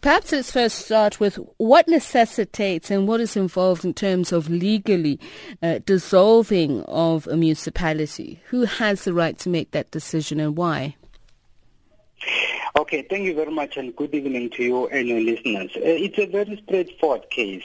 perhaps let's first start with what necessitates and what is involved in terms of legally uh, dissolving of a municipality. Who has the right to make that decision and why? Okay, thank you very much and good evening to you and your listeners. Uh, it's a very straightforward case.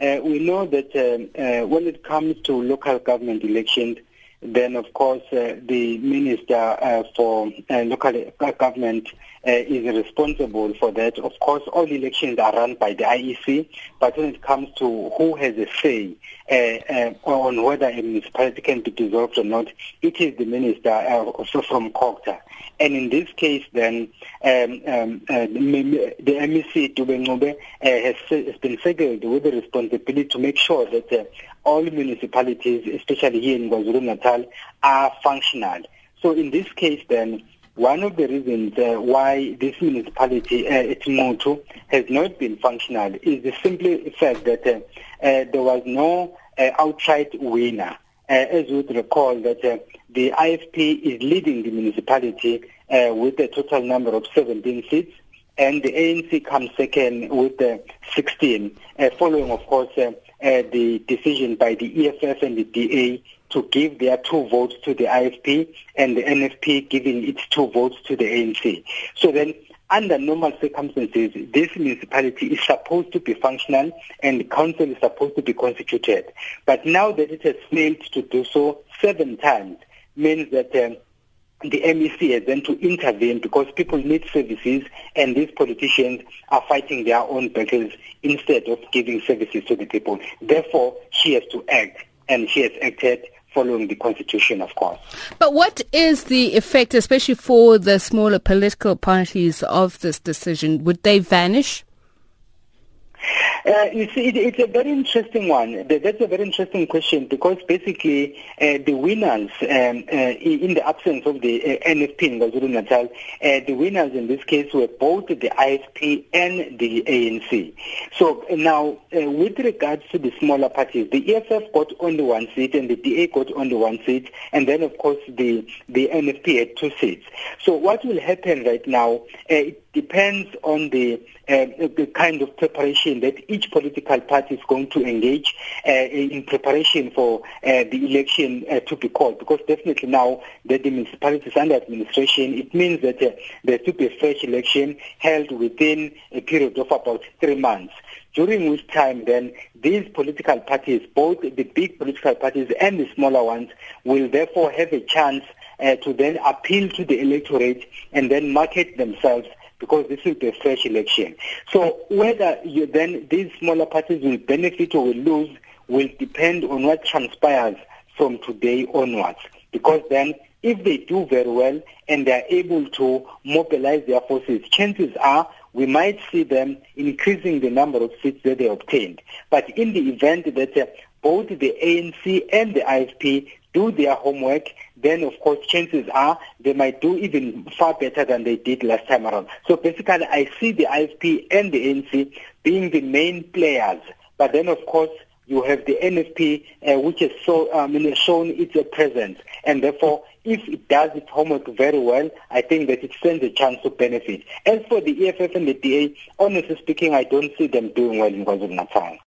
Uh, we know that um, uh, when it comes to local government elections, then of course uh, the minister uh, for uh, local government uh, is responsible for that. Of course, all elections are run by the IEC, but when it comes to who has a say uh, uh, on whether a municipality can be dissolved or not, it is the minister also from COGTA. And in this case, then um, um, the, the MEC Dube has, has been saddled with the responsibility to make sure that all municipalities, especially here in KwaZulu-Natal, are functional. So in this case then, one of the reasons uh, why this municipality, uh, has not been functional is the simple fact that uh, uh, there was no uh, outright winner. Uh, as you would recall that uh, the IFP is leading the municipality with a total number of 17 seats and the ANC comes second with uh, 16, uh, following, of course, uh, the decision by the EFF and the DA to give their two votes to the IFP and the NFP giving its two votes to the ANC. So then, under normal circumstances, this municipality is supposed to be functional and the council is supposed to be constituted. But now that it has failed to do so seven times, means that um, the MEC has then to intervene because people need services and these politicians are fighting their own battles instead of giving services to the people. Therefore, she has to act and she has acted following the constitution, of course. But what is the effect, especially for the smaller political parties of this decision? Would they vanish? Uh, you see, it, it's a very interesting one. That's a very interesting question because basically uh, the winners, um, uh, in the absence of the uh, NFP in KwaZulu-Natal, uh, the winners in this case were both the IFP and the ANC. So now, with regards to the smaller parties, the EFF got only one seat and the DA got only one seat, and then of course the the NFP had two seats. So what will happen right now? Depends on the, the kind of preparation that each political party is going to engage uh, in preparation for uh, the election uh, to be called. Because definitely now that the municipality is under administration, it means that uh, there should be a fresh election held within a period of about three months during which time then these political parties, both the big political parties and the smaller ones, will therefore have a chance uh, to then appeal to the electorate and then market themselves because this will be a fresh election. So whether you then these smaller parties will benefit or will lose will depend on what transpires from today onwards. Because then if they do very well and they are able to mobilize their forces, chances are we might see them increasing the number of seats that they obtained. But in the event that uh, both the ANC and the IFP do their homework, then of course chances are they might do even far better than they did last time around. So basically I see the IFP and the ANC being the main players. But then of course you have the NFP uh, which has so, shown its presence and therefore if it does its homework very well, I think that it stands a chance to benefit. As for the EFF and the DA, honestly speaking, I don't see them doing well in KwaZulu-Natal.